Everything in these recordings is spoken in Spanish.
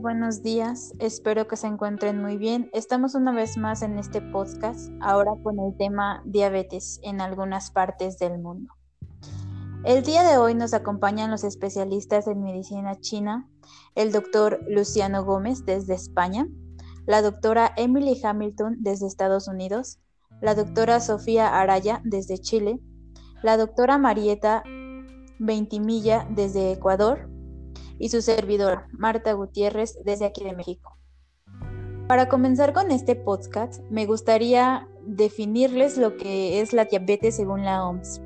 Buenos días. Espero que se encuentren muy bien. Estamos una vez más en este podcast, ahora con el tema diabetes en algunas partes del mundo. El día de hoy nos acompañan los especialistas en medicina china, el doctor Luciano Gómez desde España, la doctora Emily Hamilton desde Estados Unidos, la doctora Sofía Araya desde Chile, la doctora Marieta Ventimilla desde Ecuador, y su servidora, Marta Gutiérrez, desde aquí de México. Para comenzar con este podcast, me gustaría definirles lo que es la diabetes según la OMS.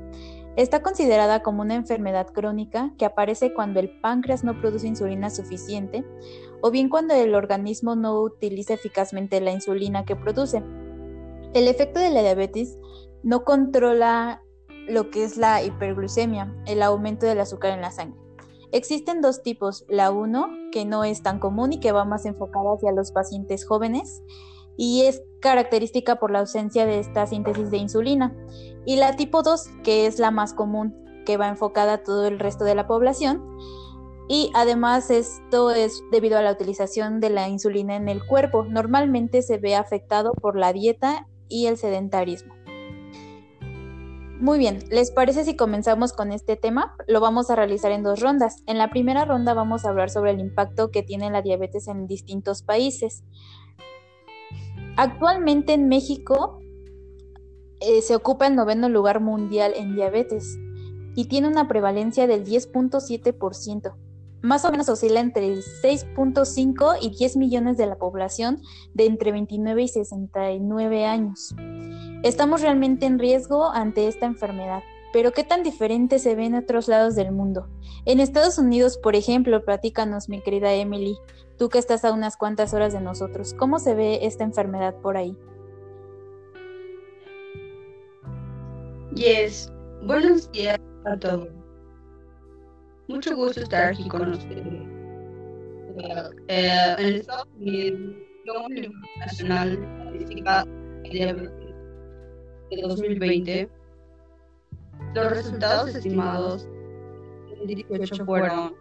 Está considerada como una enfermedad crónica que aparece cuando el páncreas no produce insulina suficiente o bien cuando el organismo no utiliza eficazmente la insulina que produce. El efecto de la diabetes no controla lo que es la hiperglucemia, el aumento del azúcar en la sangre. Existen dos tipos, la 1, que no es tan común y que va más enfocada hacia los pacientes jóvenes y es característica por la ausencia de esta síntesis de insulina, y la tipo 2, que es la más común, que va enfocada a todo el resto de la población, y además esto es debido a la utilización de la insulina en el cuerpo. Normalmente se ve afectado por la dieta y el sedentarismo. Muy bien, ¿les parece si comenzamos con este tema? Lo vamos a realizar en dos rondas. En la primera ronda vamos a hablar sobre el impacto que tiene la diabetes en distintos países. Actualmente en México eh, se ocupa el noveno lugar mundial en diabetes y tiene una prevalencia del 10.7%. Más o menos oscila entre 6.5 y 10 millones de la población de entre 29 y 69 años. Estamos realmente en riesgo ante esta enfermedad, pero ¿qué tan diferente se ve en otros lados del mundo? En Estados Unidos, por ejemplo, platícanos, mi querida Emily, tú que estás a unas cuantas horas de nosotros, ¿cómo se ve esta enfermedad por ahí? Yes, buenos días a todos. Mucho gusto estar aquí con ustedes. Eh, en Estados Unidos, Nacional de de 2020, los resultados estimados en 2018 fueron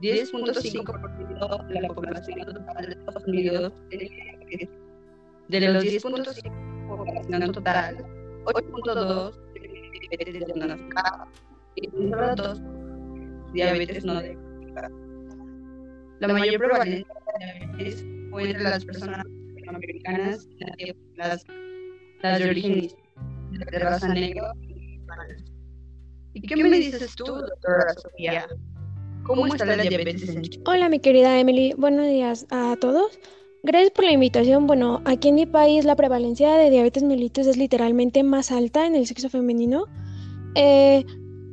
10.5% de la población total de Estados Unidos de los 10.5% de la población total, 8.2 diabetes diagnosticada y solo 2 diabetes no diagnosticada. La mayor prevalencia de diabetes fue entre las personas latinoamericanas y las de origen de raza negra. ¿Y qué me dices tú, doctora Sofía? ¿Cómo está la diabetes en Chile? Hola, mi querida Emily. Buenos días a todos. Gracias por la invitación. Bueno, aquí en mi país la prevalencia de diabetes mellitus es literalmente más alta en el sexo femenino. Eh,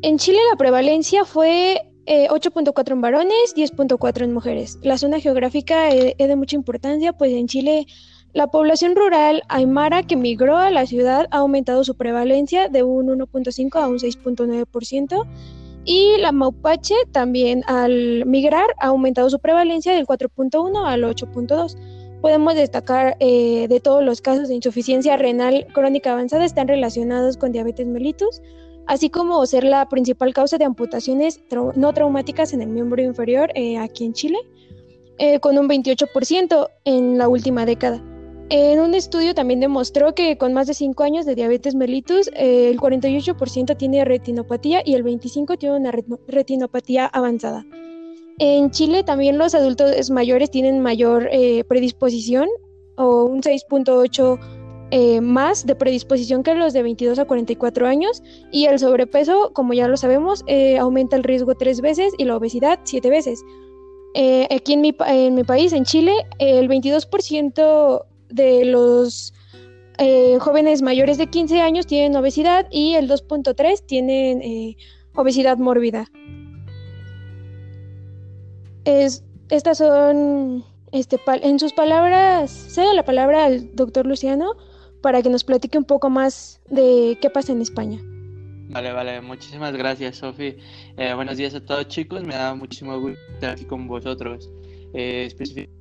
en Chile la prevalencia fue 8.4 eh, en varones, 10.4 en mujeres. La zona geográfica eh, es de mucha importancia, pues en Chile la población rural aymara que migró a la ciudad ha aumentado su prevalencia de un 1.5 a un 6.9% y la maupache también al migrar ha aumentado su prevalencia del 4.1 al 8.2. Podemos destacar eh, de todos los casos de insuficiencia renal crónica avanzada están relacionados con diabetes mellitus, así como ser la principal causa de amputaciones no traumáticas en el miembro inferior eh, aquí en Chile, eh, con un 28% en la última década. En un estudio también demostró que con más de 5 años de diabetes mellitus, eh, el 48% tiene retinopatía y el 25% tiene una retinopatía avanzada. En Chile también los adultos mayores tienen mayor eh, predisposición o un 6.8 eh, más de predisposición que los de 22 a 44 años y el sobrepeso, como ya lo sabemos, aumenta el riesgo tres veces y la obesidad siete veces. aquí en mi, en mi país, en Chile, el 22% de los eh, jóvenes mayores de 15 años tienen obesidad y el 2.3 tienen eh, obesidad mórbida. Es, estas son, este, en sus palabras, cedo la palabra al doctor Luciano para que nos platique un poco más de qué pasa en España. Vale, vale, muchísimas gracias, Sofi. Eh, buenos días a todos, chicos. Me da muchísimo gusto estar aquí con vosotros. específicamente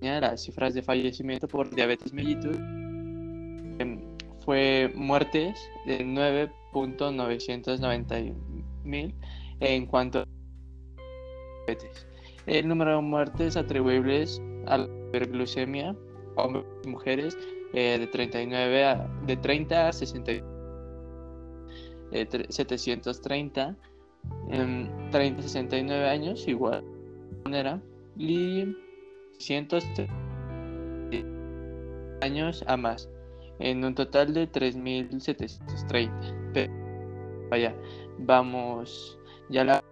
las cifras de fallecimiento por diabetes mellitus em, fue muertes de 9.991 mil en cuanto a diabetes. El número de muertes atribuibles a la hiperglucemia, hombres y mujeres, eh, de 39 a, de 30 a 60, 730 en 30 69 años igual manera y 130 años a más en un total de 3730 vaya vamos ya la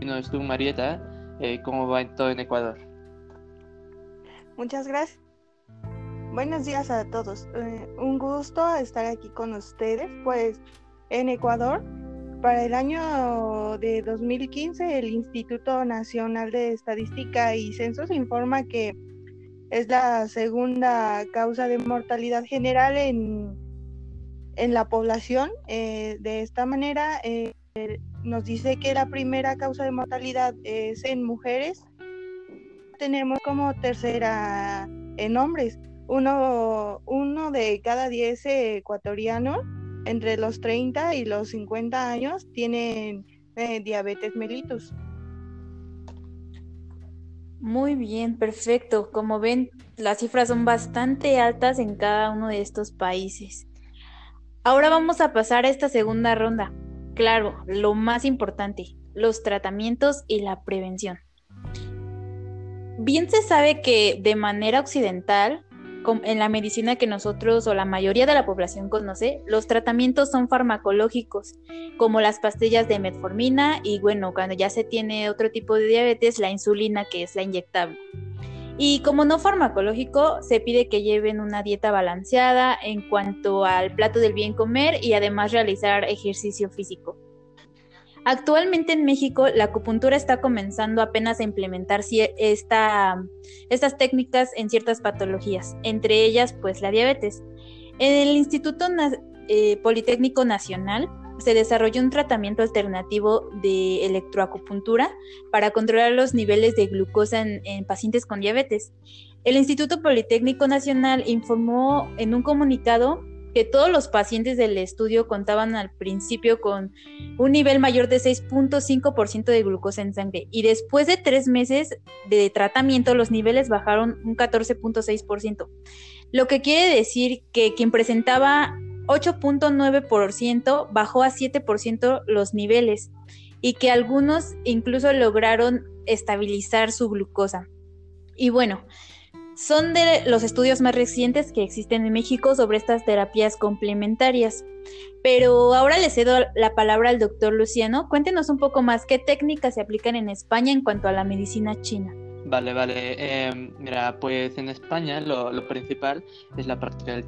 no es tú Marieta eh, cómo va en todo en Ecuador muchas gracias Buenos días a todos. Eh, un gusto estar aquí con ustedes. Pues en Ecuador, para el año de 2015, el Instituto Nacional de Estadística y Censos informa que es la segunda causa de mortalidad general en, en la población. Eh, de esta manera, eh, nos dice que la primera causa de mortalidad es en mujeres. Tenemos como tercera en hombres uno, uno de cada diez ecuatorianos entre los 30 y los 50 años tienen eh, diabetes mellitus. Muy bien, perfecto. Como ven, las cifras son bastante altas en cada uno de estos países. Ahora vamos a pasar a esta segunda ronda. Claro, lo más importante, los tratamientos y la prevención. Bien se sabe que de manera occidental en la medicina que nosotros o la mayoría de la población conoce, los tratamientos son farmacológicos, como las pastillas de metformina y bueno, cuando ya se tiene otro tipo de diabetes, la insulina que es la inyectable. Y como no farmacológico, se pide que lleven una dieta balanceada en cuanto al plato del bien comer y además realizar ejercicio físico. Actualmente en México la acupuntura está comenzando apenas a implementar esta, estas técnicas en ciertas patologías, entre ellas pues la diabetes. En el Instituto eh, Politécnico Nacional se desarrolló un tratamiento alternativo de electroacupuntura para controlar los niveles de glucosa en pacientes con diabetes. El Instituto Politécnico Nacional informó en un comunicado que todos los pacientes del estudio contaban al principio con un nivel mayor de 6.5% de glucosa en sangre y después de tres meses de tratamiento los niveles bajaron un 14.6%, lo que quiere decir que quien presentaba 8.9% bajó a 7% los niveles y que algunos incluso lograron estabilizar su glucosa. Y bueno, son de los estudios más recientes que existen en México sobre estas terapias complementarias. Pero ahora le cedo la palabra al doctor Luciano. Cuéntenos un poco más qué técnicas se aplican en España en cuanto a la medicina china. Vale, vale. Em, mira, pues en España lo, principal es la práctica del.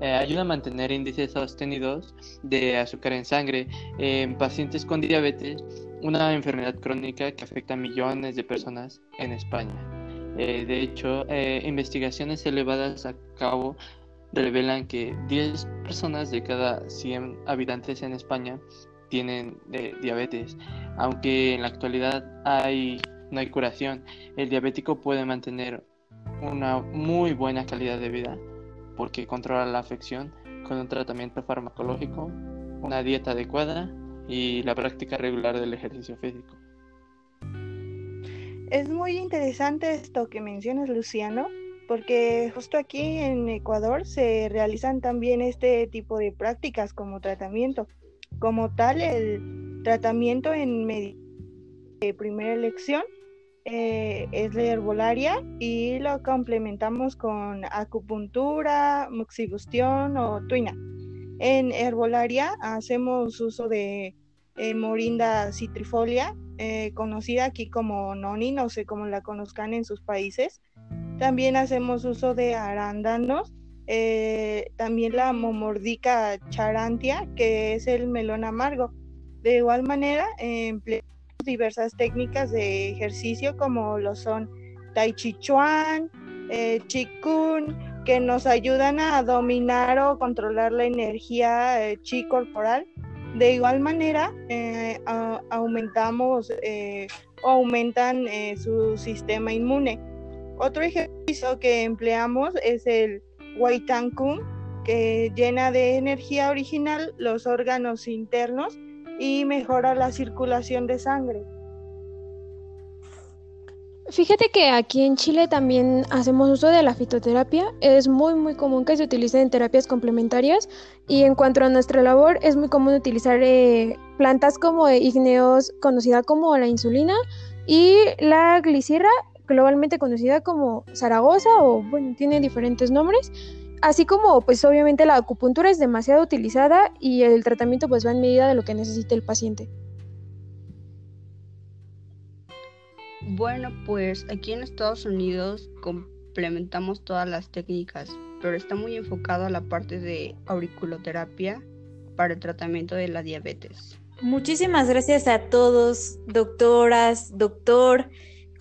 Eh, ayuda a mantener índices sostenidos de azúcar en sangre en pacientes con diabetes, una enfermedad crónica que afecta a millones de personas en España. Eh, de hecho, eh, investigaciones elevadas a cabo revelan que 10 personas de cada 100 habitantes en España tienen eh, diabetes. Aunque en la actualidad hay, no hay curación, el diabético puede mantener una muy buena calidad de vida porque controla la afección con un tratamiento farmacológico, una dieta adecuada y la práctica regular del ejercicio físico. Es muy interesante esto que mencionas, Luciano, porque justo aquí en Ecuador se realizan también este tipo de prácticas como tratamiento. Como tal, el tratamiento en primera elección eh, es la herbolaria y lo complementamos con acupuntura, moxibustión o tuina. En herbolaria hacemos uso de eh, morinda citrifolia eh, conocida aquí como noni, no sé cómo la conozcan en sus países. También hacemos uso de arándanos, eh, también la momordica charantia, que es el melón amargo. De igual manera, empleamos diversas técnicas de ejercicio como lo son tai chi chuan, eh, chikun, que nos ayudan a dominar o controlar la energía eh, chi corporal de igual manera, eh, aumentamos eh, o aumentan eh, su sistema inmune. Otro ejercicio que empleamos es el Waitankun, que llena de energía original los órganos internos y mejora la circulación de sangre. Fíjate que aquí en Chile también hacemos uso de la fitoterapia. Es muy muy común que se utilicen terapias complementarias y en cuanto a nuestra labor es muy común utilizar eh, plantas como igneos, conocida como la insulina, y la glicirra, globalmente conocida como Zaragoza o bueno, tiene diferentes nombres. Así como pues obviamente la acupuntura es demasiado utilizada y el tratamiento pues va en medida de lo que necesite el paciente. Bueno, pues aquí en Estados Unidos complementamos todas las técnicas, pero está muy enfocado a la parte de auriculoterapia para el tratamiento de la diabetes. Muchísimas gracias a todos, doctoras, doctor.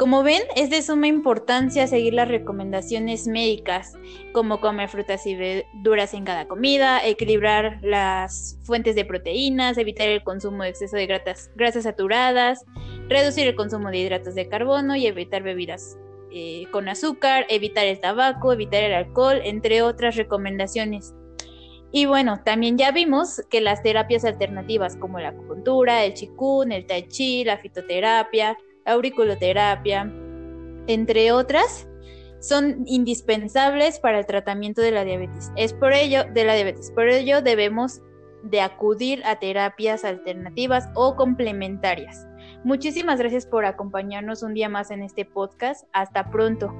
Como ven, es de suma importancia seguir las recomendaciones médicas, como comer frutas y verduras en cada comida, equilibrar las fuentes de proteínas, evitar el consumo de exceso de grasas saturadas, reducir el consumo de hidratos de carbono y evitar bebidas eh, con azúcar, evitar el tabaco, evitar el alcohol, entre otras recomendaciones. Y bueno, también ya vimos que las terapias alternativas como la acupuntura, el chikun, el tai chi, la fitoterapia, auriculoterapia, entre otras, son indispensables para el tratamiento de la diabetes. Es por ello de la diabetes, por ello debemos de acudir a terapias alternativas o complementarias. Muchísimas gracias por acompañarnos un día más en este podcast. Hasta pronto.